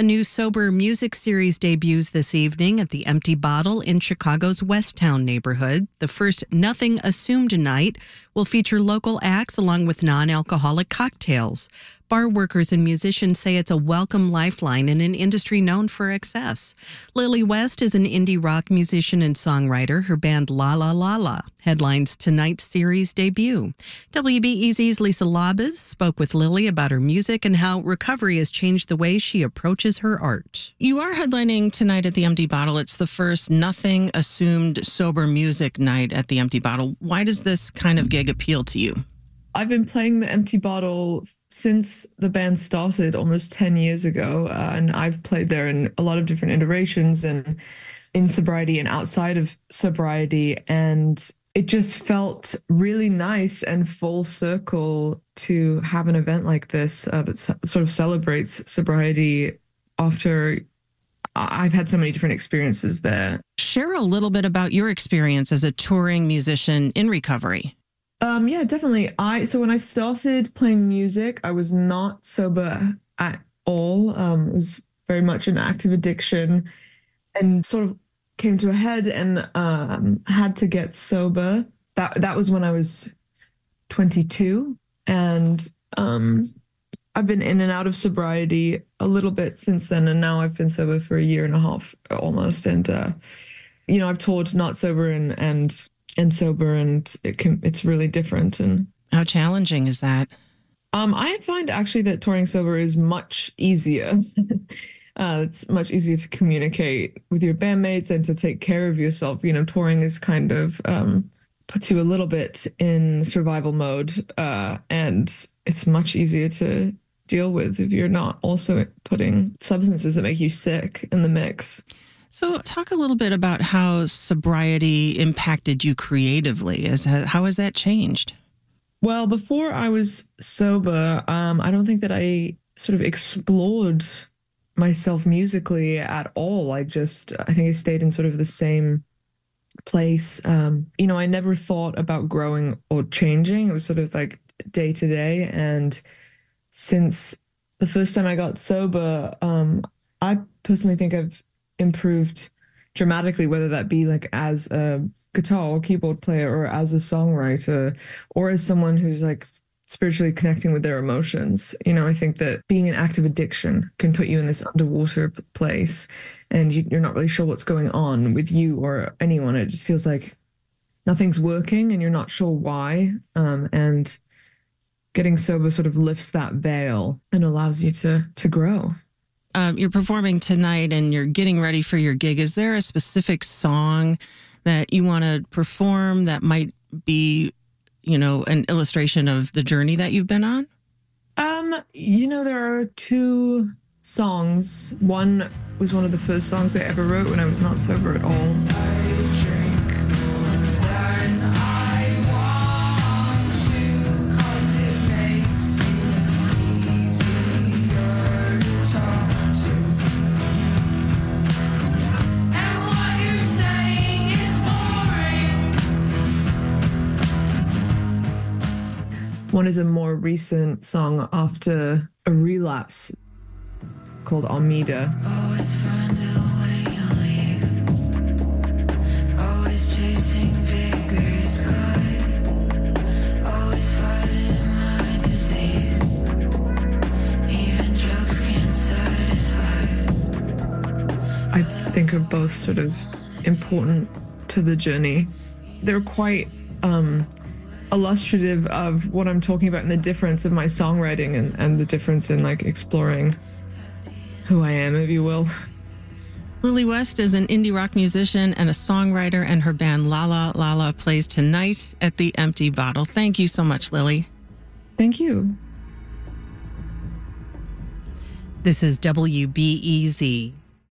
A new sober music series debuts this evening at the Empty Bottle in Chicago's West Town neighborhood. The first Nothing Assumed night will feature local acts along with non alcoholic cocktails. Bar workers and musicians say it's a welcome lifeline in an industry known for excess. Lillie West is an indie rock musician and songwriter. Her band Lala Lala headlines tonight's series debut. WBEZ's Lisa Labuz spoke with Lillie about her music and how recovery has changed the way she approaches her art. You are headlining tonight at the Empty Bottle. It's the first Nothing Assumed Sober Music night at the Empty Bottle. Why does this kind of gig appeal to you? I've been playing the Empty Bottle since the band started almost 10 years ago. Uh, and I've played there in a lot of different iterations and in sobriety and outside of sobriety. And it just felt really nice and full circle to have an event like this uh, that sort of celebrates sobriety after I've had so many different experiences there. Share a little bit about your experience as a touring musician in recovery. Um, yeah, definitely. I so when I started playing music, I was not sober at all. Um, it was very much an active addiction, and sort of came to a head and um, had to get sober. That that was when I was 22, and um, I've been in and out of sobriety a little bit since then, and now I've been sober for a year and a half almost. And uh, you know, I've toured not sober and and and sober, and it can it's really different. And how challenging is that? Um, I find actually that touring sober is much easier. uh, it's much easier to communicate with your bandmates and to take care of yourself. You know, touring is kind of um, puts you a little bit in survival mode, uh, and it's much easier to deal with if you're not also putting substances that make you sick in the mix. So, talk a little bit about how sobriety impacted you creatively. As how has that changed? Well, before I was sober, um, I don't think that I sort of explored myself musically at all. I just, I think I stayed in sort of the same place. Um, you know, I never thought about growing or changing. It was sort of like day to day. And since the first time I got sober, um, I personally think I've improved dramatically, whether that be like as a guitar or keyboard player or as a songwriter or as someone who's like spiritually connecting with their emotions. You know, I think that being an active addiction can put you in this underwater place and you, are not really sure what's going on with you or anyone. It just feels like nothing's working and you're not sure why. Um, and getting sober sort of lifts that veil and allows you to to grow um, you're performing tonight and you're getting ready for your gig, is there a specific song that you want to perform that might be, you know, an illustration of the journey that you've been on? Um, you know, there are two songs. One was one of the first songs I ever wrote when I was not sober at all. One is a more recent song after a relapse called Almeida. Always find a way to leave. Always chasing bigger sky. Always fighting my disease. Even drugs can't satisfy. I think are both sort of important to the journey. They're quite um, illustrative of what I'm talking about and the difference of my songwriting and, and the difference in like exploring who I am, if you will. Lillie West is an indie rock musician and a songwriter, and her band Lala Lala plays tonight at the Empty Bottle. Thank you so much, Lillie. Thank you. This is WBEZ.